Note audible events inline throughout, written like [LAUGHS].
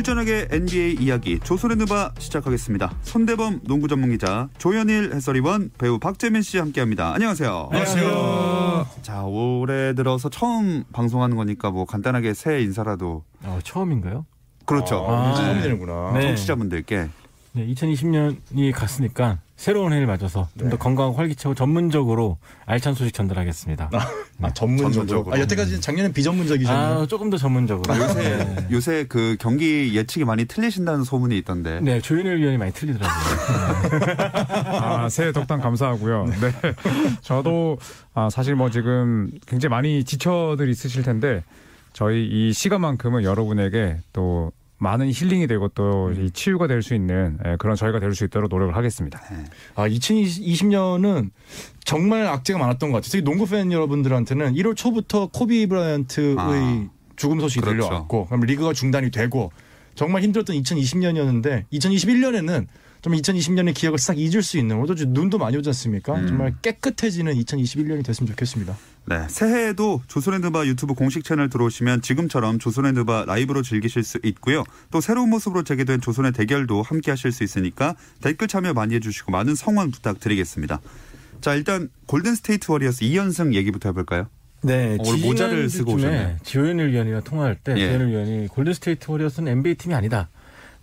토요일 저녁에 NBA 이야기 조선의 누바 시작하겠습니다. 손대범 농구 전문 기자 조현일 해설위원 배우 박재민 씨 함께합니다. 안녕하세요. 안녕하세요. 자 올해 들어서 처음 방송하는 거니까 뭐 간단하게 새해 인사라도 어, 처음인가요? 그렇죠. 아, 네. 처음 되는구나. 네. 청취자분들께 네, 2020년이 갔으니까 새로운 해를 맞아서 좀더 건강하고 활기차고 전문적으로 알찬 소식 전달하겠습니다. 아, 전문적으로. 전문적으로. 아, 여태까지 작년엔 비전문적이셨나요? 아, 조금 더 전문적으로. 요새 네. 요새 그 경기 예측이 많이 틀리신다는 소문이 있던데. 네, 조윤일 위원이 많이 틀리더라고요. 아, 새해 덕담 감사하고요. 네. 저도 아, 사실 뭐 지금 굉장히 많이 지쳐들 있으실 텐데 저희 이 시간만큼은 여러분에게 또 많은 힐링이 되고 또이 치유가 될 수 있는 예, 그런 저희가 될 수 있도록 노력을 하겠습니다. 아, 2020년은 정말 악재가 많았던 것 같아요. 특히 농구 팬 여러분들한테는 1월 초부터 코비 브라이언트의 아, 죽음 소식이 그렇죠. 들려왔고, 그럼 리그가 중단이 되고, 정말 힘들었던 2020년이었는데, 2021년에는 좀 2020년의 기억을 싹 잊을 수 있는, 오늘도 좀 눈도 많이 오지 않습니까? 음. 정말 깨끗해지는 2021년이 됐으면 좋겠습니다. 네, 새해에도 조선의 느바 유튜브 공식 채널 들어오시면 지금처럼 조선의 느바 라이브로 즐기실 수 있고요. 또 새로운 모습으로 재개된 조선의 대결도 함께 하실 수 있으니까 댓글 참여 많이 해주시고 많은 성원 부탁드리겠습니다. 자, 일단 골든 스테이트 워리어스 2연승 얘기부터 해볼까요? 네, 어, 오늘 모자를 쓰고 오셨네요. 조현일 위원이랑 통화할 때 예. 조현일 위원이 골든스테이트 워리어스는 NBA 팀이 아니다.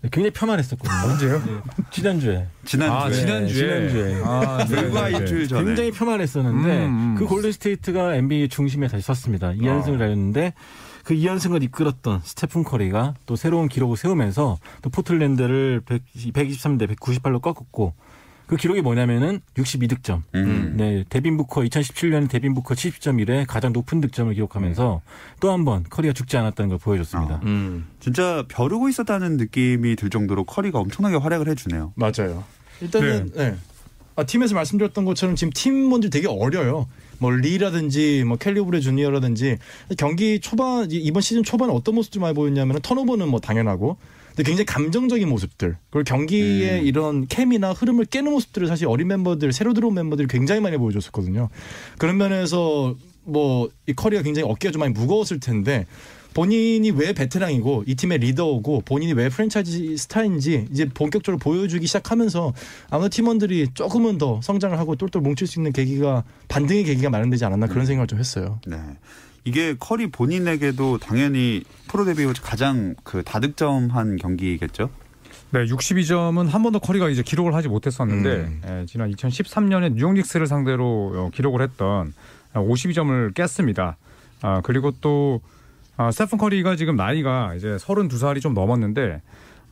굉장히 폄하했었거든요. 언제요? 네, 지난주에. 지난주에 아, 지난주에. 지난주에. 아, 네, 불과 네, 네. 일주일 전에 굉장히 폄하했었는데 음, 음. 그 골든스테이트가 NBA 중심에 다시 섰습니다. 2연승을 아. 달렸는데 그 2연승을 이끌었던 스테픈 커리가 또 새로운 기록을 세우면서 또 포틀랜드를 100, 123대 198로 꺾었고 그 기록이 뭐냐면은 62득점. 음. 네, 데빈 부커 2017년 데빈 부커 70점 이래 가장 높은 득점을 기록하면서 또 한 번 커리가 죽지 않았다는 걸 보여줬습니다. 아. 음. 진짜 벼르고 있었다는 느낌이 들 정도로 커리가 엄청나게 활약을 해주네요. 맞아요. 일단은 네. 아, 팀에서 말씀드렸던 것처럼 지금 팀원들 되게 어려요. 뭐 리라든지 뭐 켈리 오브레 주니어라든지 경기 초반 이번 시즌 초반에 어떤 모습들 많이 보였냐면 턴오버는 뭐 당연하고 굉장히 감정적인 모습들 그리고 경기의 음. 이런 케미나 흐름을 깨는 모습들을 사실 어린 멤버들 새로 들어온 멤버들이 굉장히 많이 보여줬었거든요. 그런 면에서 뭐 이 커리가 굉장히 어깨가 좀 많이 무거웠을 텐데 본인이 왜 베테랑이고 이 팀의 리더고 본인이 왜 프랜차이즈 스타인지 이제 본격적으로 보여주기 시작하면서 아마 팀원들이 조금은 더 성장을 하고 똘똘 뭉칠 수 있는 계기가 반등의 계기가 마련되지 않았나 그런 생각을 좀 했어요. 네. 이게 커리 본인에게도 당연히 프로 데뷔 후 가장 그 다득점한 경기겠죠? 네, 62점은 한 번도 커리가 이제 기록을 하지 못했었는데 음. 예, 지난 2013년에 뉴욕 닉스를 상대로 어, 기록을 했던 52점을 깼습니다. 아, 그리고 또 아, 스테픈 커리가 지금 나이가 이제 32살이 좀 넘었는데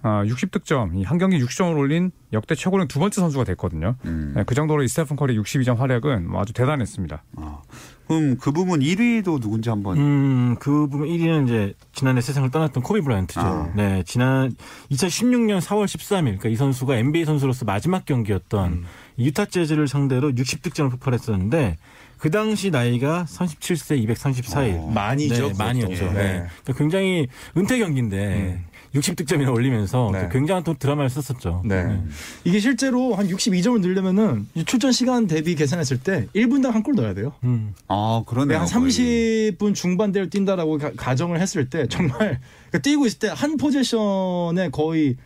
아, 60득점, 이한 경기 60점을 올린 역대 최고령 두 번째 선수가 됐거든요. 음. 네, 그 정도로 이 스테픈 커리 62점 활약은 뭐 아주 대단했습니다. 아, 그럼 그 부분 1위도 누군지 한번 음, 그 부분 1위는 이제 지난해 세상을 떠났던 코비 브라이언트죠. 아. 네, 지난 2016년 4월 13일, 그러니까 이 선수가 NBA 선수로서 마지막 경기였던 음. 유타 재즈를 상대로 60득점을 폭발했었는데 그 당시 나이가 37세 234일. 어, 많이죠. 네, 많이였죠. 네. 네. 그러니까 굉장히 은퇴 경기인데 60득점이나 올리면서 네. 또 굉장한 또 드라마를 썼었죠. 네. 이게 실제로 한 62점을 넣으려면은 이 출전 시간 대비 계산했을 때 1분당 한 골 넣어야 돼요. 음. 아 그러네요. 한 거의. 30분 중반대를 뛴다라고 가, 가정을 했을 때 정말 [LAUGHS] 그러니까 뛰고 있을 때 한 포지션에 거의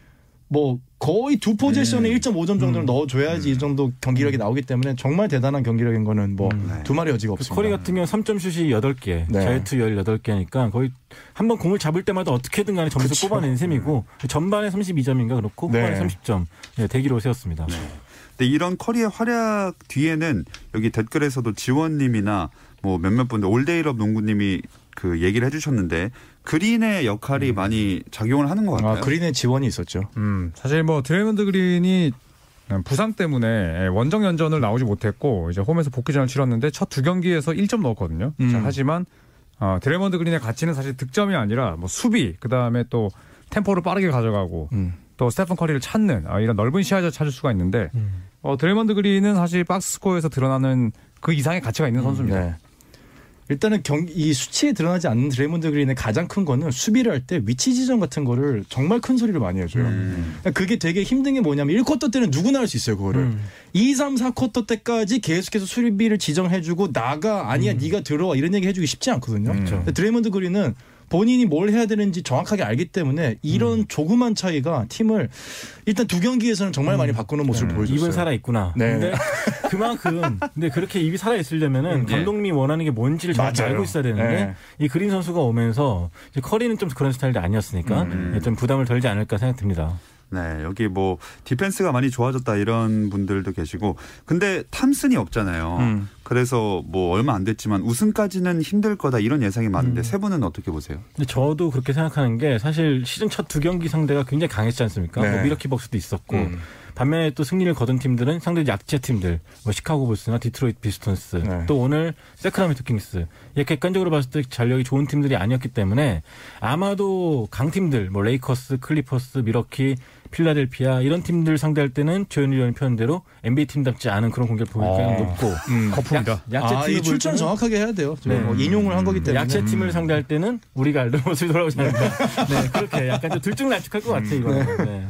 뭐 거의 두 포지션에 1.5점 정도를 넣어줘야지 이 정도 경기력이 나오기 때문에 정말 대단한 경기력인 거는 뭐 네. 두말의 여지가 그 없습니다. 커리 같은 경우는 3점 슛이 8개, 네. 자유투 18개니까 거의 한번 공을 잡을 때마다 어떻게든 간에 점수 그쵸. 뽑아내는 셈이고 전반에 32점인가 그렇고 네. 후반에 30점 네, 대기로 세웠습니다. 근데 이런 커리의 활약 뒤에는 여기 댓글에서도 지원님이나 뭐 몇몇 분들 올데이럽 농구님이 그 얘기를 해주셨는데 그린의 역할이 많이 작용을 하는 것 같아요. 아, 그린의 지원이 있었죠. 음, 사실 뭐 드레이먼드 그린이 부상 때문에 원정 연전을 나오지 못했고 이제 홈에서 복귀전을 치렀는데 첫 두 경기에서 1점 넣었거든요. 음. 자, 하지만 어, 드레이먼드 그린의 가치는 사실 득점이 아니라 뭐 수비 그다음에 또 템포를 빠르게 가져가고 음. 또 스테픈 커리를 찾는 아, 이런 넓은 시야를 찾을 수가 있는데 음. 어, 드레이먼드 그린은 사실 박스 스코어에서 드러나는 그 이상의 가치가 있는 선수입니다. 네. 일단은 경, 이 수치에 드러나지 않는 드레이먼드 그린의 가장 큰 거는 수비를 할 때 위치 지정 같은 거를 정말 큰 소리를 많이 해줘요. 음. 그러니까 그게 되게 힘든 게 뭐냐면 1쿼터 때는 누구나 할 수 있어요, 그거를. 음. 2, 3, 4쿼터 때까지 계속해서 수비를 지정해주고 나가 아니야 네가 들어와 이런 얘기 해주기 쉽지 않거든요. 그렇죠. 근데 드레이먼드 그린은 본인이 뭘 해야 되는지 정확하게 알기 때문에 이런 조그만 차이가 팀을 일단 두 경기에서는 정말 많이 바꾸는 모습을 보여줬어요. 입은 살아 있구나. 네. 근데 [LAUGHS] 그만큼 근데 그렇게 입이 살아 있으려면은 예. 감독님이 원하는 게 뭔지를 잘. 알고 있어야 되는데 네. 이 그린 선수가 오면서 커리는 좀 그런 스타일이 아니었으니까 음. 예, 좀 부담을 덜지 않을까 생각됩니다. 네, 여기 뭐 디펜스가 많이 좋아졌다 이런 분들도 계시고 근데 탐슨이 없잖아요. 음. 그래서 뭐 얼마 안 됐지만 우승까지는 힘들 거다 이런 예상이 많은데 음. 세 분은 어떻게 보세요? 근데 저도 그렇게 생각하는 게 사실 시즌 첫 두 경기 상대가 굉장히 강했지 않습니까? 네. 뭐 밀워키 벅스도 있었고 음. 반면에 또 승리를 거둔 팀들은 상대 약체 팀들, 뭐 시카고 불스나 디트로이트 피스톤스, 네. 또 오늘 세크라멘토 킹스. 이게 객관적으로 봤을 때 전력이 좋은 팀들이 아니었기 때문에 아마도 강팀들, 뭐 레이커스, 클리퍼스, 밀워키, 필라델피아 이런 팀들 상대할 때는 조현일 위원이 표현한 대로 NBA 팀답지 않은 그런 공격을 보일 가능성이 어. 높고 음. 거품이다. 약체 아, 볼 출전 정확하게 해야 돼요. 저 네. 뭐 인용을 한 거기 때문에. 약체 팀을 상대할 때는 우리가 알던 [LAUGHS] 모습이 돌아오지 않을까. 네, 그렇게 약간 좀 들쭉날쭉할 것 같아요, 이거는. 네.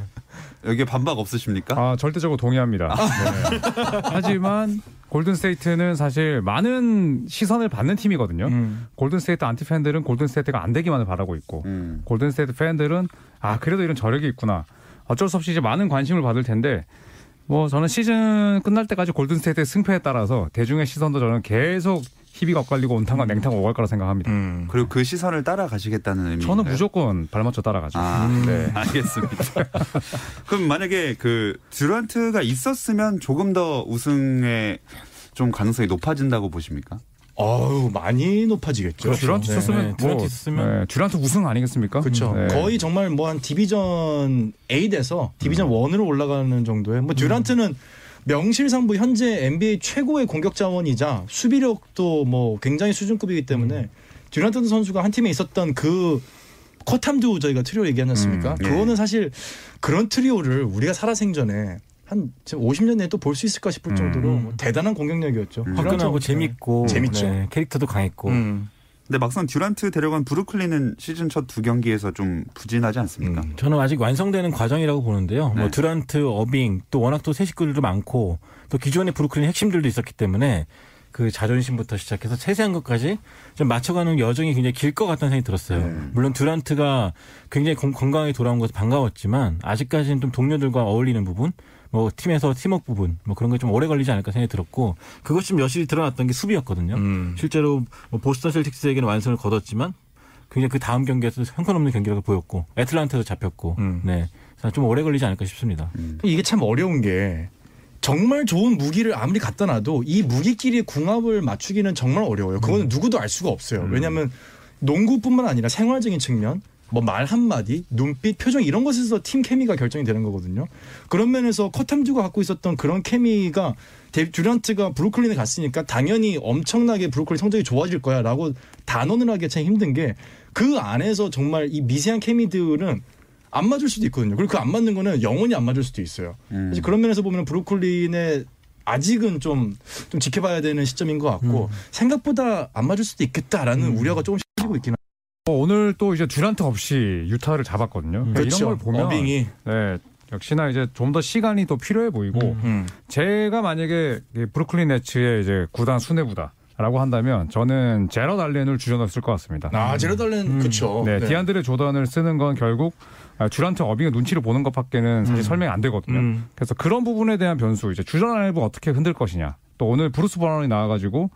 여기에 반박 없으십니까? 아, 절대적으로 동의합니다. 네. 하지만 골든스테이트는 사실 많은 시선을 받는 팀이거든요. 음. 골든스테이트 안티 팬들은 골든스테이트가 안 되기만을 바라고 있고 음. 골든스테이트 팬들은 아 그래도 이런 저력이 있구나. 어쩔 수 없이 이제 많은 관심을 받을 텐데 뭐 저는 시즌 끝날 때까지 골든스테이트의 승패에 따라서 대중의 시선도 저는 계속 희비가 엇갈리고 온탕과 냉탕 오갈 거라 생각합니다. 음. 그리고 그 시선을 따라가시겠다는 의미. 저는 무조건 발맞춰 따라가죠. 아, 네. [LAUGHS] 알겠습니다. [LAUGHS] 그럼 만약에 그 듀란트가 있었으면 조금 더 우승에 좀 가능성이 높아진다고 보십니까? 어우, 많이 높아지겠죠. 듀란트 네. 있었으면 네, 뭐 듀란트 있었으면. 네, 듀란트 우승 아니겠습니까? 그렇죠. 네. 거의 정말 뭐 한 디비전 8에서 디비전 음. 1으로 올라가는 정도의 뭐 듀란트는 명실상부 현재 NBA 최고의 공격 자원이자 수비력도 뭐 굉장히 수준급이기 때문에 음. 듀란트 선수가 한 팀에 있었던 그 커탐듀 저희가 트리오 얘기하지 않습니까? 음, 네. 그거는 사실 그런 트리오를 우리가 살아생전에 한 지금 50년 내에 또 볼 수 있을까 싶을 음. 정도로 뭐 대단한 공격력이었죠. 음. 화끈하고 듀란트- 재밌고. 재밌죠. 네, 캐릭터도 강했고. 음. 근데 막상 듀란트 데려간 브루클린은 시즌 첫 두 경기에서 좀 부진하지 않습니까? 음. 저는 아직 완성되는 과정이라고 보는데요. 네. 뭐 듀란트, 어빙 또 워낙 또새 식구들도 많고 또 기존의 브루클린 핵심들도 있었기 때문에 그 자존심부터 시작해서 세세한 것까지 좀 맞춰가는 여정이 굉장히 길 것 같다는 생각이 들었어요. 네. 물론 듀란트가 굉장히 건- 건강하게 돌아온 것은 반가웠지만 아직까지는 좀 동료들과 어울리는 부분, 뭐 팀에서 팀워크 부분, 뭐 그런 게 좀 오래 걸리지 않을까 생각이 들었고 그것 좀 여실히 드러났던 게 수비였거든요. 음. 실제로 뭐 보스턴 셀틱스에게는 완성을 거뒀지만 굉장히 그 다음 경기에서 형편없는 경기력을 보였고 애틀란타도 잡혔고 음. 네. 그래서 좀 오래 걸리지 않을까 싶습니다. 이게 참 어려운 게 정말 좋은 무기를 아무리 갖다 놔도 이 무기끼리의 궁합을 맞추기는 정말 어려워요. 그거는 누구도 알 수가 없어요. 왜냐하면 농구뿐만 아니라 생활적인 측면, 뭐 말 한마디, 눈빛, 표정 이런 것에서 팀 케미가 결정이 되는 거거든요. 그런 면에서 커탐듀가 갖고 있었던 그런 케미가 데이 듀란트가 브루클린에 갔으니까 당연히 엄청나게 브루클린 성적이 좋아질 거야 라고 단언을 하기 참 힘든 게 그 안에서 정말 이 미세한 케미들은 안 맞을 수도 있거든요. 그리고 그 안 맞는 거는 영원히 안 맞을 수도 있어요. 음. 그런 면에서 보면 브루클린의 아직은 좀, 좀 지켜봐야 되는 시점인 것 같고 생각보다 안 맞을 수도 있겠다라는 우려가 조금씩 생기고 있긴 합니다. 어, 오늘 또 이제 듀란트 없이 유타를 잡았거든요. 그러니까 이런 걸 보면 어빙이 네, 역시나 이제 좀 더 시간이 더 필요해 보이고 음. 음. 제가 만약에 이 브루클린 네츠의 이제 구단 수뇌부다 라고 한다면 저는 제럿 알렌을 주전 넣었을 것 같습니다. 아 제럿 알렌 음. 그쵸. 네, 디안드레 조던을 쓰는 건 결국 아, 듀란트 어빙의 눈치를 보는 것밖에는 사실 음. 설명이 안 되거든요. 음. 그래서 그런 부분에 대한 변수 이제 주전 라인을 어떻게 흔들 것이냐. 또 오늘 브루스 브라운이 나와가지고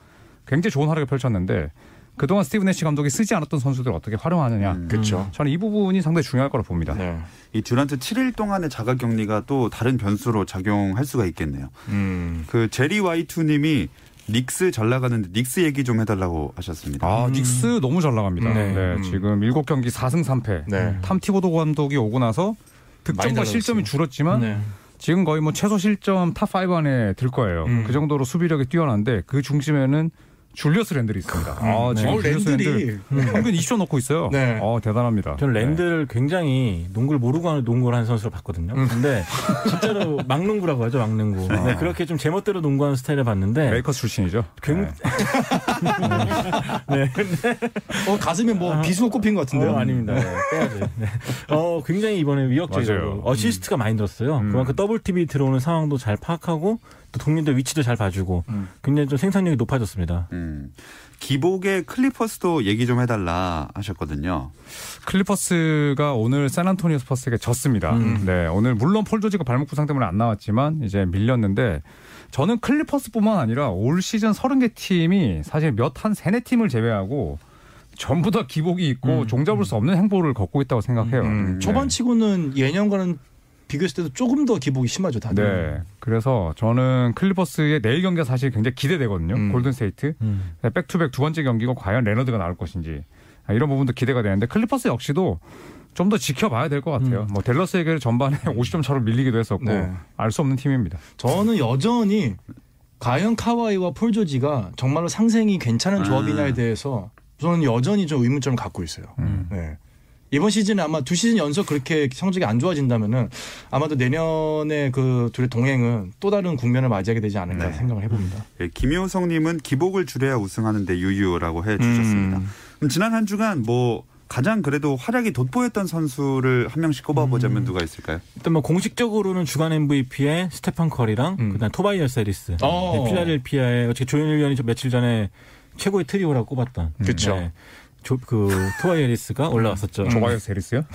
굉장히 좋은 활약을 펼쳤는데 그동안 스티브 내시 감독이 쓰지 않았던 선수들을 어떻게 활용하느냐. 음. 그쵸. 저는 이 부분이 상당히 중요할 거라 봅니다. 네. 이 듀란트 7일 동안의 자가 격리가 또 다른 변수로 작용할 수가 있겠네요. 음. 그 제리 와이투 님이 닉스 잘 나가는데 닉스 얘기 좀 해달라고 하셨습니다. 아, 닉스 너무 잘 나갑니다. 네. 네, 음. 지금 7경기 4승 3패. 네. 탐 티보도 감독이 오고 나서 득점과. 실점이 줄었지만 네. 지금 거의 뭐 최소 실점 top 5 안에 들 거예요. 음. 그 정도로 수비력이 뛰어난데 그 중심에는 줄리어스 랜들이 있습니다. 아, 네. 지금 어, 줄리어스 랜들이 랜들 평균 20점 넣고 있어요. 네. 어, 대단합니다. 저는 네. 랜들을 굉장히 농구를 모르고 하는 농구를 하는 선수로 봤거든요. 근데 진짜로 [LAUGHS] 막농구라고 하죠, 막농구. 네, 그렇게 좀 제멋대로 농구하는 스타일을 봤는데 레이커스 출신이죠. 굉- 네. [LAUGHS] 어 가슴에 뭐 비수가 꼽힌 것 같은데요. 어, 아닙니다. 네, 빼야지. 네. 어, 굉장히 이번에 위협적이고. 어시스트가 많이 늘었어요. 음. 그만큼 double team이 들어오는 상황도 잘 파악하고 또 동료들 위치도 잘 봐주고 음. 굉장히 좀 생산력이 높아졌습니다. 음. 기복의 클리퍼스도 얘기 좀 해달라 하셨거든요. 클리퍼스가 오늘 샌안토니오 스퍼스에게 졌습니다. 음. 네, 오늘 물론 폴 조지가 발목 부상 때문에 안 나왔지만 이제 밀렸는데 저는 클리퍼스뿐만 아니라 올 시즌 30개 팀이 사실 몇 한 세네 팀을 제외하고 전부 다 기복이 있고 음. 종잡을 수 없는 행보를 걷고 있다고 생각해요. 음, 네. 초반치고는 예년과는 비교했을 때도 조금 더 기복이 심하죠 다들. 네. 그래서 저는 클리퍼스의 내일 경기가 사실 굉장히 기대되거든요. 음. 골든스테이트. 음. back-to-back 두 번째 경기가 과연 레너드가 나올 것인지 아, 이런 부분도 기대가 되는데 클리퍼스 역시도 좀 더 지켜봐야 될 것 같아요. 뭐 댈러스에게 전반에 50점 차로 밀리기도 했었고 네. 알수 없는 팀입니다. 저는 여전히 과연 카와이와 폴 조지가 정말로 상생이 괜찮은 조합이냐에 아. 대해서 저는 여전히 좀 의문점을 갖고 있어요. 음. 네. 이번 시즌에 아마 두 시즌 연속 그렇게 성적이 안 좋아진다면은 아마도 내년에 그 둘의 동행은 또 다른 국면을 맞이하게 되지 않을까 네. 생각을 해봅니다. 예, 김효성님은 기복을 줄여야 우승하는데 유유라고 해주셨습니다. 음. 그럼 지난 한 주간 뭐 가장 그래도 활약이 돋보였던 선수를 한 명씩 꼽아보자면 음. 누가 있을까요? 일단 뭐 공식적으로는 주간 MVP에 스테판 커리랑 음. 그다음 토바이어스 해리스, 어. 네, 필라델피아의 어떻게 조현일 위원이 저 며칠 전에 최고의 트리오라고 꼽았던 그쵸. 네. 조, 그 토바이어스 해리스가 올라왔었죠. 토바이어스 해리스요? [LAUGHS]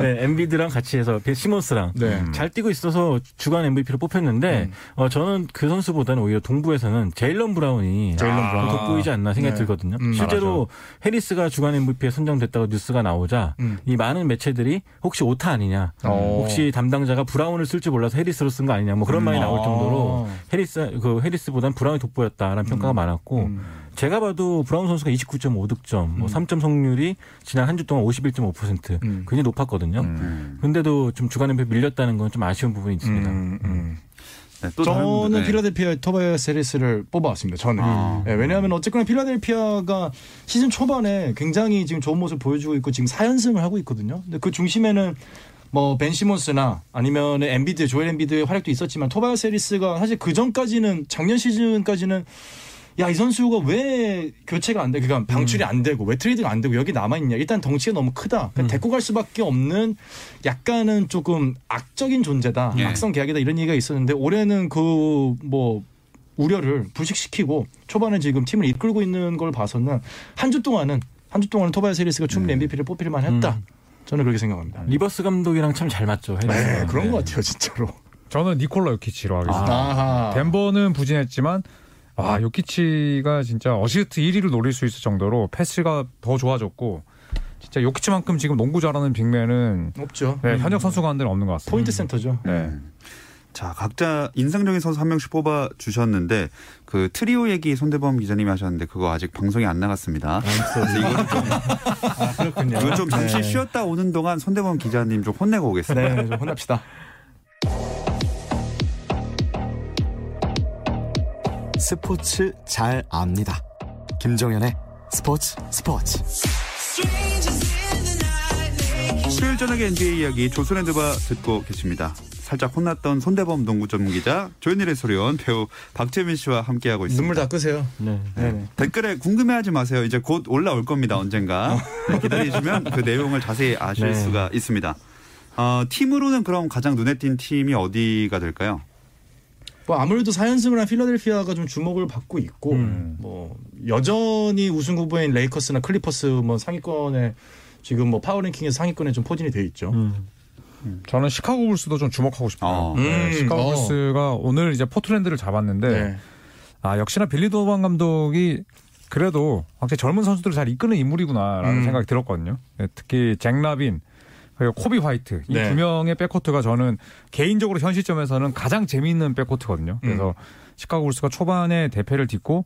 네, 엠비드랑 같이 해서 벤 시몬스랑 네. 잘 뛰고 있어서 주간 MVP로 뽑혔는데 음. 어, 저는 그 선수보다는 오히려 동부에서는 제일런 브라운이 제일런 좀 브라운. 돋보이지 않나 생각이 네. 들거든요. 음, 실제로 해리스가 주간 MVP에 선정됐다고 뉴스가 나오자 음. 이 많은 매체들이 혹시 오타 아니냐, 어. 혹시 담당자가 브라운을 쓸 줄 몰라서 해리스로 쓴 거 아니냐, 뭐 그런 음. 말이 나올 정도로 아. 해리스 그 해리스보다는 브라운이 돋보였다라는 평가가 많았고 음. 제가 봐도 브라운 선수가 29.5득점, 뭐 음. 3점 성공률이 지난 한 주 동안 51.5% 음. 굉장히 높았거든요. 음. 근데도 좀 주간 MVP 밀렸다는 건 좀 아쉬운 부분이 있습니다. 음, 음. 네, 또 다른 저는 네. 필라델피아 토바이어스 해리스를 뽑아왔습니다. 저는. 아. 네, 왜냐하면 어쨌거나 필라델피아가 시즌 초반에 굉장히 지금 좋은 모습 보여주고 있고 지금 4연승을 하고 있거든요. 근데 그 중심에는 뭐 벤 시몬스나 아니면 엠비드, 조엘 엠비드의 활약도 있었지만 토바이어스 해리스가 사실 그 전까지는 작년 시즌까지는 야 이 선수가 왜 교체가 안 돼? 그러니까 방출이 안 되고 왜 트레이드가 안 되고 여기 남아 있냐? 일단 덩치가 너무 크다. 그러니까 음. 데리고 갈 수밖에 없는 약간은 조금 악적인 존재다. 예. 악성 계약이다 이런 얘기가 있었는데 올해는 그 뭐 우려를 불식시키고 초반에 지금 팀을 이끌고 있는 걸 봐서는 한 주 동안은 한 주 동안은 토바이어스 해리스가 충분히 MVP를 뽑힐 만했다. 음. 저는 그렇게 생각합니다. 리버스 감독이랑 참 잘 맞죠. 네, 그런 네. 것 같아요, 진짜로. 저는 니콜라 요키치로 하겠습니다. 아하. 덴버는 부진했지만 아 요키치가 진짜 어시스트 1위를 노릴 수 있을 정도로 패스가 더 좋아졌고 진짜 요키치만큼 지금 농구 잘하는 big man은 없죠. 네, 현역 선수 가운데는 없는 것 같습니다. point center죠. 네. 자, 각자 인상적인 선수 한 명씩 뽑아 주셨는데 그 트리오 얘기 손대범 기자님이 하셨는데 그거 아직 방송이 안 나갔습니다. 그래서 이거는 좀, [LAUGHS] 그렇군요. 이건 좀 잠시 네. 쉬었다 오는 동안 손대범 기자님 좀 혼내고 오겠습니다. 네, 좀 혼납시다. 스포츠 잘 압니다. 김정현의 스포츠 스포츠. 수요일 저녁의 NBA 이야기 조선의 드바 듣고 계십니다. 살짝 혼났던 손대범 농구 전문 기자 조현일의 소리원 배우 박재민 씨와 함께하고 있습니다. 눈물 다 끄세요. 네. 네네. 댓글에 궁금해하지 마세요. 이제 곧 올라올 겁니다. 언젠가 네, 기다리시면 그 내용을 자세히 아실 네. 수가 있습니다. 어, 팀으로는 그럼 가장 눈에 띈 팀이 어디가 될까요? 뭐 아무래도 4연승을 한 필라델피아가 좀 주목을 받고 있고 음. 뭐 여전히 우승 후보인 레이커스나 클리퍼스 뭐 상위권에 지금 뭐 power ranking에서 상위권에 좀 포진이 돼 있죠. 음. 저는 시카고 불스도 좀 주목하고 싶어요. 어. 네, 음, 시카고 어. 불스가 오늘 이제 포트랜드를 잡았는데 네. 아 역시나 빌리 도노반 감독이 그래도 확실히 젊은 선수들을 잘 이끄는 인물이구나라는 음. 생각이 들었거든요. 네, 특히 잭 라빈 그리고 코비 화이트 이 네. 두 명의 백코트가 저는 개인적으로 현 시점에서는 가장 재미있는 백코트거든요. 그래서 음. 시카고 불스가 초반에 대패를 딛고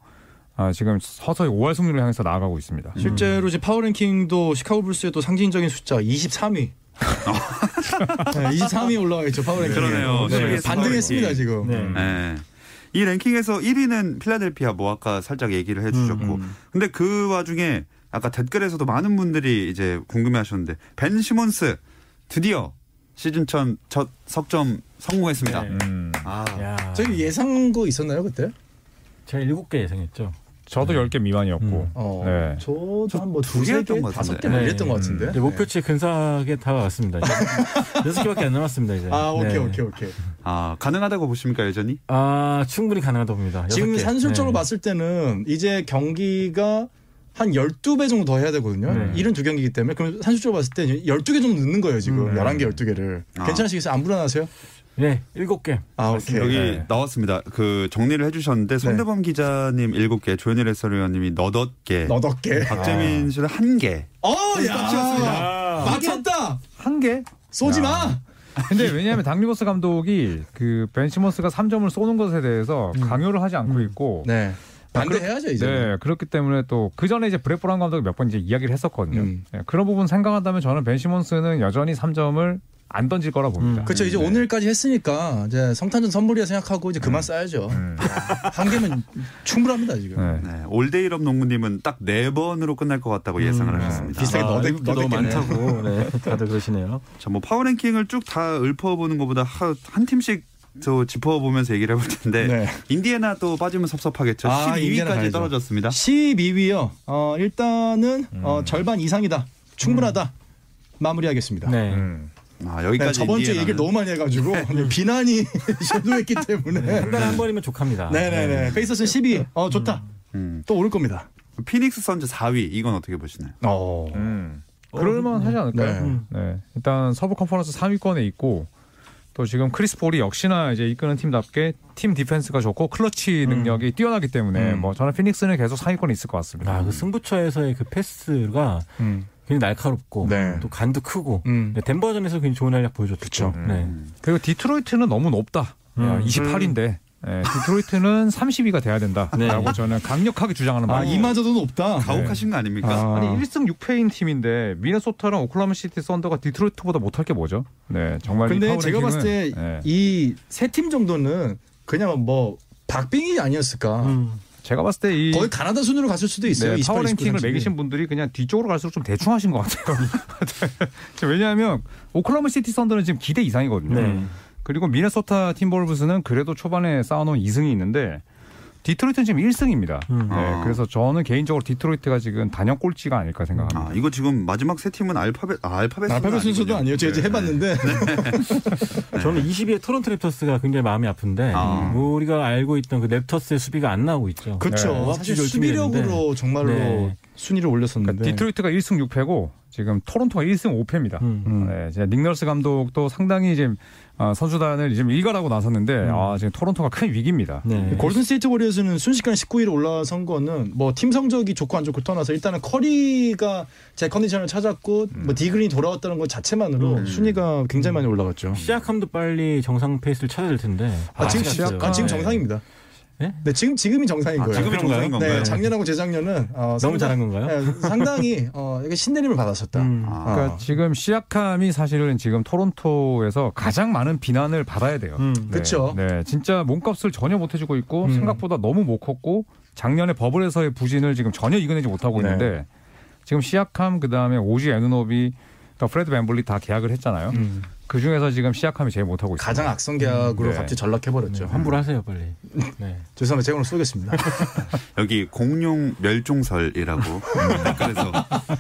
아, 지금 서서히 5할 승률을 향해서 나아가고 있습니다. 실제로 이제 파워랭킹도 시카고 불스의 또 상징적인 숫자 23위. [LAUGHS] 네, 23위 올라와 있죠 파워랭킹. 그러네요. 네, 반등했습니다. 지금. 네. 네. 이 랭킹에서 1위는 필라델피아 뭐 아까 살짝 얘기를 해주셨고 음, 음. 근데 그 와중에 아까 댓글에서도 많은 분들이 이제 궁금해하셨는데 벤 시몬스 드디어 시즌 첫 석점 성공했습니다. 네. 음. 아, 야. 저희 예상한 거 있었나요 그때? 제가 일곱 개 예상했죠. 저도 10개 미만이었고. 음. 어, 네. 저도 저 한뭐 두 두세 개였던 개, 것 다섯 같은데. 개뭐 네. 이랬던 것 같은데. 이제 목표치 근사하게 다가왔습니다. [LAUGHS] 여섯 개밖에 안 남았습니다 이제. 아 오케이 네. 오케이 오케이. 아 가능하다고 보십니까 여전히? 아 충분히 가능하다고 봅니다. 지금 개. 산술적으로 네. 봤을 때는 이제 경기가 한 12배 정도 더 해야 되거든요. 네. 72경기이기 때문에 그럼 산술적으로 봤을 때 12개 정도 넣는 거예요, 지금. 음. 11개, 12개를. 아. 괜찮으시겠어요? 안 불안하세요? 네 일곱 개. 아, 오케이. 여기 네. 나왔습니다. 그 정리를 해주셨는데 손대범 기자님 7개, 조현일 해설위원님이 너덟 개, 너덕 개. 박재민 씨는 한 개. 어, 야! 맞췄다! 한 개? 쏘지 야. 마! 근데 왜냐하면 당리버스 감독이 그 벤시머스가 3점을 쏘는 것에 대해서 강요를 하지 않고 있고 네. 반대해야죠, 이제. 네, 그렇기 때문에 또 그 전에 이제 브레 브라운 감독이 몇 번 이제 이야기를 했었거든요. 음. 네, 그런 부분 생각한다면 저는 벤 시몬스는 여전히 3점을 안 던질 거라 봅니다. 음. 그렇죠. 이제 네. 오늘까지 했으니까 이제 성탄전 선물이라 생각하고 이제 그만 쌓야죠. 음. [LAUGHS] 한 개면 충분합니다, 지금. 네. 네, 올데이럽 농구님은 딱 네 번으로 끝날 것 같다고 예상을 음, 하셨습니다. 비슷하게 아, 너댓- 너무. 많다고 [LAUGHS] 네, 다들 그러시네요. 자, 뭐 파워랭킹을 쭉 다 읊어보는 것보다 하- 한 팀씩 저 짚어보면서 얘기를 해볼 텐데 네. 인디애나 또 빠지면 섭섭하겠죠. 아, 인디애나 12위까지 가야죠. 떨어졌습니다. 12위요. 어, 일단은 어, 절반 이상이다. 충분하다. 마무리하겠습니다. 네. 음. 아, 네, 여기까지 저번 주에. 얘기를 너무 많이 해가지고 네, [LAUGHS] 비난이 [LAUGHS] 쇄도했기 때문에. 한 달에 한 번이면 족합니다. 네네네. 페이서스는 12. 어 좋다. 음. 또 오를 겁니다. 피닉스 선즈 4위 이건 어떻게 보시나요? 어. 음. 그럴만 하지 않을까요? 네. 네. 일단 서부 컨퍼런스 3위권에 있고 또 지금 크리스 폴이 역시나 이제 이끄는 팀답게 팀 디펜스가 좋고 클러치 능력이 뛰어나기 때문에 음. 뭐 저는 피닉스는 계속 상위권에 있을 것 같습니다. 아, 그 승부처에서의 그 패스가 음. 굉장히 날카롭고 네. 또 간도 크고 음. 네, 덴버전에서 굉장히 좋은 활약 보여줬죠. 네. 음. 그리고 디트로이트는 너무 높다. 음. 28인데 디트로이트는 30위가 돼야 된다라고 네. 저는 강력하게 주장하는 아 바입니다. 이마저도 높다. 가혹하신 거 아닙니까? 아. 아니 1승 6패인 팀인데 미네소타랑 오클라호마 시티 썬더가 디트로이트보다 못할 게 뭐죠? 네 정말. 이 근데 제가 봤을 랭킹은, 때 네. 이 세 팀 정도는 그냥 뭐 박빙이 아니었을까. 음. 제가 봤을 때 이 거의 가나다 순으로 갔을 수도 있어요. 네, 28, 파워 29, 랭킹을 32. 매기신 분들이 그냥 뒤쪽으로 갈수록 좀 대충 하신 것 같아요. [LAUGHS] 왜냐하면 오클라호마 시티 썬더는 지금 기대 이상이거든요. 네. 그리고 미네소타 팀버울브스는 그래도 초반에 쌓아놓은 2승이 있는데 디트로이트는 지금 1승입니다. 음. 네, 아. 그래서 저는 개인적으로 디트로이트가 지금 단연 꼴찌가 아닐까 생각합니다. 아, 이거 지금 마지막 세 팀은 알파벳 아, 알파벳 알파벳 순서도 아니에요. 제가 이제 해봤는데 [LAUGHS] 저는 20위의 토론토 랩터스가 굉장히 마음이 아픈데 아. 우리가 알고 있던 그 랩터스의 수비가 안 나오고 있죠. 그렇죠. 네. 사실 수비력으로. 정말로 네. 순위를 올렸었는데. 그러니까 디트로이트가 1승 6패고 지금 토론토가 1승 5패입니다. 음. 음. 네, 이제 닉 너스 감독도 상당히 지금 어, 선수단을 지금 일갈하고 나섰는데 아, 지금 토론토가 큰 위기입니다. 네. 골든 스테이트 워리어스는 순식간에 19위로 올라선 거는 뭐 팀 성적이 좋고 안 좋고 떠나서 일단은 커리가 제 컨디션을 찾았고 뭐 디그린이 돌아왔다는 것 자체만으로 음. 순위가 굉장히 많이 올라갔죠. 시작함도 빨리 정상 페이스를 찾아야 될 텐데. 아, 지금. 시작, 아, 지금 네. 정상입니다. 네? 네, 지금 지금이 정상인 아, 거예요. 지금이 그런가요? 정상인 건가요? 네, 작년하고 재작년은 어, 너무 상당- 잘한 건가요? 네, 상당히 어, 이게 신내림을 받았었다. 음. 아, 그러니까 아. 지금 시약함이 사실은 지금 토론토에서 가장 많은 비난을 받아야 돼요. 음. 네, 그쵸. 네, 진짜 몸값을 전혀 못 해주고 있고 음. 생각보다 너무 못 컸고 작년에 버블에서의 부진을 지금 전혀 이겨내지 못하고 네. 있는데 지금 시아캄 그 다음에 OG 아누노비 그러니까 프레드 밴블릿 다 계약을 했잖아요. 음. 그 중에서 지금 시아캄이 제일 못하고 있습니다. 가장 악성 계약으로 네. 갑자기 전락해버렸죠. 네, 환불하세요 빨리. 네. [LAUGHS] 죄송합니다. 제가 오늘 쏘겠습니다. [LAUGHS] 여기 공룡 멸종설이라고 [LAUGHS] 댓글에서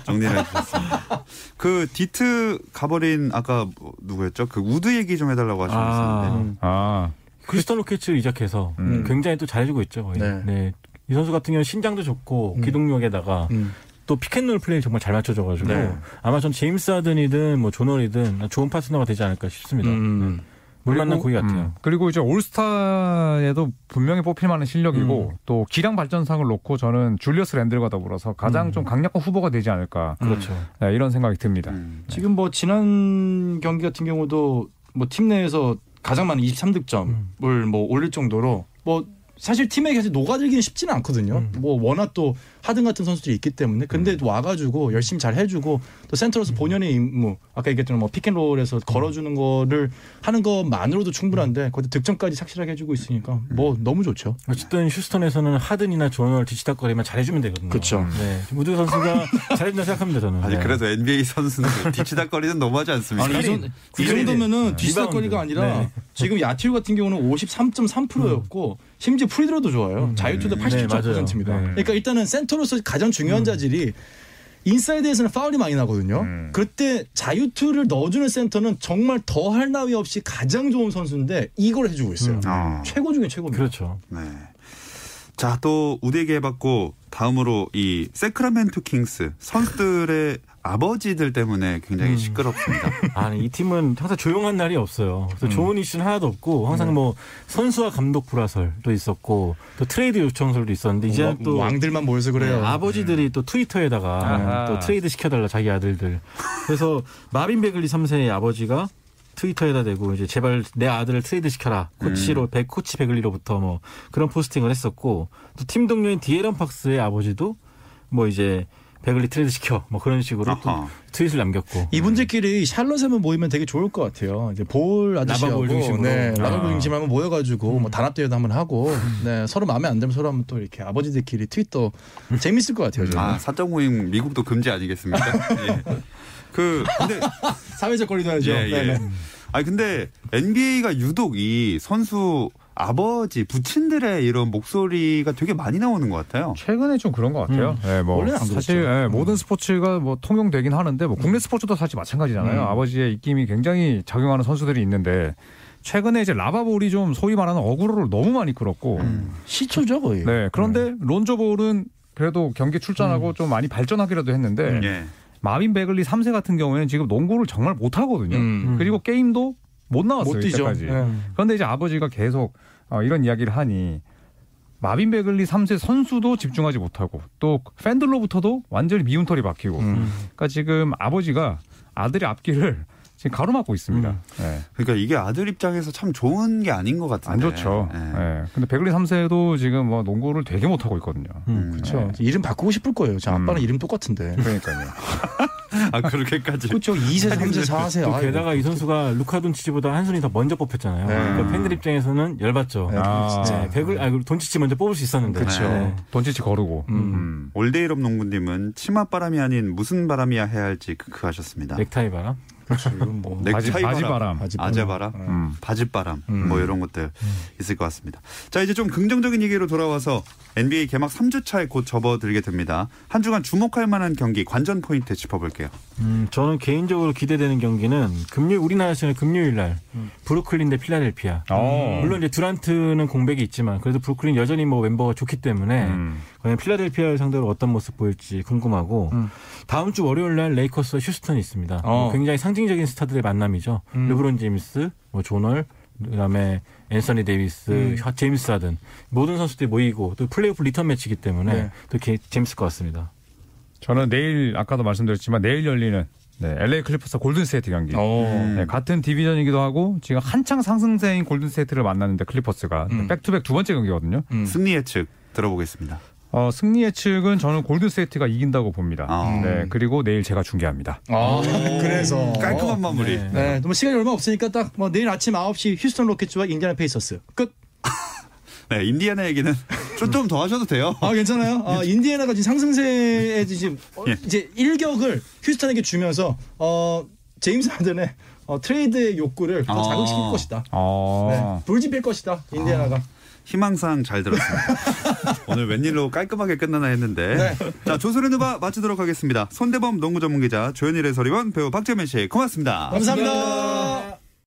정리를 해주셨습니다. 그 디트 가버린 아까 뭐 누구였죠? 그 우드 얘기 좀 해달라고 하셨는데 음. 아, 휴스턴 로켓츠 이적해서 음. 굉장히 또 잘해주고 있죠. 거의. 네. 네. 이 선수 같은 경우는 신장도 좋고 음. 기동력에다가 음. 또 pick and roll 플레이 정말 잘 맞춰줘가지고 네. 아마 전 제임스 하든이든 뭐 존 월이든 좋은 파트너가 되지 않을까 싶습니다. 음. 네. 물 만난 고기 같아요. 음, 그리고 이제 올스타에도 분명히 뽑힐 만한 실력이고 음. 또 기량 발전상을 놓고 저는 줄리어스 랜들과 더불어서 가장 음. 좀 강력한 후보가 되지 않을까 그렇죠. 네, 이런 생각이 듭니다. 음. 지금 뭐 지난 경기 같은 경우도 뭐 팀 내에서 가장 많은 23득점을 뭐 올릴 정도로 뭐 사실 팀에 사실 녹아들기는 쉽지는 않거든요. 음. 뭐 워낙 또 하든 같은 선수들이 있기 때문에 근데 또 와가지고 열심히 잘 해주고 또 센터로서 본연의 임무 아까 얘기했던 뭐 pick and roll에서 걸어주는 거를 하는 것만으로도 충분한데 거기 득점까지 착실하게 해주고 있으니까 뭐 너무 좋죠. 어쨌든 휴스턴에서는 하든이나 존 월 뒤치다꺼리만 잘해주면 되거든요. 그쵸. 네. 우드 선수가 [LAUGHS] 잘해준다 생각합니다 저는. 아니 네. 그래도 NBA 선수는 뒤치다꺼리는 너무하지 않습니까? 아니, 이, 정, 이 정도면은 네. 리바운드. 아니라 네. 지금 야투율 같은 경우는 53.3%였고 심지어 프리스로도 좋아요. 자유투도 네, 맞아요. 87.9%입니다. 네. 그러니까 일단은 센터로서 가장 중요한 자질이 인사이드에서는 파울이 많이 나거든요. 음. 그때 자유투를 넣어주는 센터는 정말 더할 나위 없이 가장 좋은 선수인데 이걸 해주고 있어요. 음. 어. 최고 중에 최고입니다. 그렇죠. 네. 자, 또 우드 얘기 해봤고 다음으로 이 새크라멘토 킹스 선수들의 아버지들 때문에 굉장히 음. 시끄럽습니다. [LAUGHS] 아니 이 팀은 항상 조용한 날이 없어요. 그래서 좋은 이슈는 하나도 없고 항상 뭐 선수와 감독 불화설도 있었고 또 트레이드 요청설도 있었는데 이제 왕- 또 왕들만 모여서 그래요. 네, 아버지들이 또 트위터에다가 아하. 또 트레이드 시켜달라 자기 아들들. 그래서 [LAUGHS] 마빈 베글리 3세의 아버지가 트위터에다 대고 이제 제발 내 아들을 트레이드 시켜라 코치로 백 코치 베글리로부터 뭐 그런 포스팅을 했었고 또 팀 동료인 디애런 팍스의 아버지도 뭐 이제 베글리 트레이드 시켜 뭐 그런 식으로. 트윗을 남겼고 이분들끼리 샬럿에만 모이면 되게 좋을 것 같아요. 이제 볼 아저씨하고 라바볼 중심으로. 네, 라바볼 아. 한번 모여가지고 뭐 단합 대회도 한번 하고 네, 서로 마음에 안 들면 서로 한번 또 이렇게 아버지들끼리 트윗도 재밌을 것 같아요. 저는. 아, 사적 모임 미국도 금지 아니겠습니까? [LAUGHS] 예. 그 근데 사회적 거리도 해야죠. 예, 예. 네, 네. 아니 근데 NBA가 유독 이 선수 아버지 부친들의 이런 목소리가 되게 많이 나오는 것 같아요. 최근에 좀 그런 것 같아요. 예, 뭐 원래는 안 사실. 예, 모든 스포츠가 뭐 통용되긴 하는데 뭐 국내 스포츠도 사실 마찬가지잖아요. 음. 아버지의 입김이 굉장히 작용하는 선수들이 있는데 최근에 이제 라바볼이 좀 소위 말하는 어그로를 너무 많이 끌었고 시초죠 거의. 네 그런데 론저볼은 그래도 경기 출전하고 좀 많이 발전하기라도 했는데 예. 마빈 베글리 3세 같은 경우에는 지금 농구를 정말 못 하거든요. 음. 그리고 게임도 못 나왔어요. 못 뛰죠. 네. 그런데 이제 아버지가 계속 어, 이런 이야기를 하니 마빈 베글리 3세 선수도 집중하지 못하고 또 팬들로부터도 완전히 미운 털이 박히고 음. 그러니까 지금 아버지가 아들의 앞길을 지금 가로막고 있습니다. 네. 그러니까 이게 아들 입장에서 참 좋은 게 아닌 것 같은데. 안 좋죠. 예. 네. 근데 베글리 3세도 지금 뭐 농구를 되게 못 하고 있거든요. 음. 그렇죠. 이름 바꾸고 싶을 거예요. 저 아빠는 음. 이름 똑같은데. 그러니까요. [LAUGHS] 아 그렇게까지. 그렇죠. 2세, 3세, 4세. 또 게다가 이 선수가 루카 돈치치보다 한 순위 더 먼저 뽑혔잖아요. 네. 그러니까 팬들 입장에서는 열받죠. 네, 아. 진짜. 네, 백을 아 돈치치 먼저 뽑을 수 있었는데. 그렇죠. 네. 돈치치 거르고. 음. 음. 올데이럽 농구님은 치맛바람이 아닌 무슨 바람이야 해야 할지 크크 하셨습니다. 넥타이 바람. 그렇죠. 이건 뭐. 바지, 넥타이 바지 바람, 바람. 바지 아재 바람, 음. 바짓바람 음. 뭐 이런 것들 있을 것 같습니다. 자 이제 좀 긍정적인 얘기로 돌아와서 NBA 개막 3주 차에 곧 접어들게 됩니다. 한 주간 주목할 만한 경기 관전 포인트 짚어볼게요. 음, 저는 개인적으로 기대되는 경기는 금요일 우리나라 시간 금요일 날 브루클린 대 필라델피아. 어. 물론 이제 듀란트는 공백이 있지만 그래도 브루클린 여전히 뭐 멤버가 좋기 때문에 음. 과연 필라델피아를 상대로 어떤 모습 보일지 궁금하고 음. 다음 주 월요일 날 레이커스와 휴스턴이 있습니다. 어. 뭐 굉장히 상징적인 스타들의 만남이죠. 음. 르브론 제임스, 뭐 조널, 그다음에 앤서니 데이비스, 음. 혀- 제임스 하든 모든 선수들이 모이고 또 플레이오프 리턴 매치이기 때문에 네. 또 게- 재밌을 것 같습니다. 저는 내일 아까도 말씀드렸지만 내일 열리는 네, LA 클리퍼스 골든스테이트 경기. 어. 네, 같은 디비전이기도 하고 지금 한창 상승세인 골든스테이트를 만났는데 클리퍼스가 음. back-to-back 두 번째 경기거든요. 음. 승리 예측 들어보겠습니다. 어, 승리 예측은 저는 골든스테이트가 이긴다고 봅니다. 아. 네, 그리고 내일 제가 중계합니다. 아, 그래서. 깔끔한 마무리. 네. 네, 뭐 시간이 얼마 없으니까 딱 뭐 내일 아침 9시 휴스턴 로켓츠와 인디애나 페이서스 끝. 네, 인디애나 얘기는 좀 더 하셔도 돼요. [LAUGHS] 아 괜찮아요. 아, 인디애나가 지금 상승세에 지금 어, 예. 이제 일격을 휴스턴에게 주면서 어 제임스 하든의 어, 트레이드의 욕구를 더 아. 자극시킬 것이다. 어, 네, 불지필 것이다. 인디애나가. 희망상 잘 들었습니다. [LAUGHS] 오늘 웬일로 깔끔하게 끝나나 했는데. 네. 자, 조선의 누바 마치도록 하겠습니다. 손대범 농구 전문 기자 조현일 해설위원 배우 박재민 씨 고맙습니다. 감사합니다.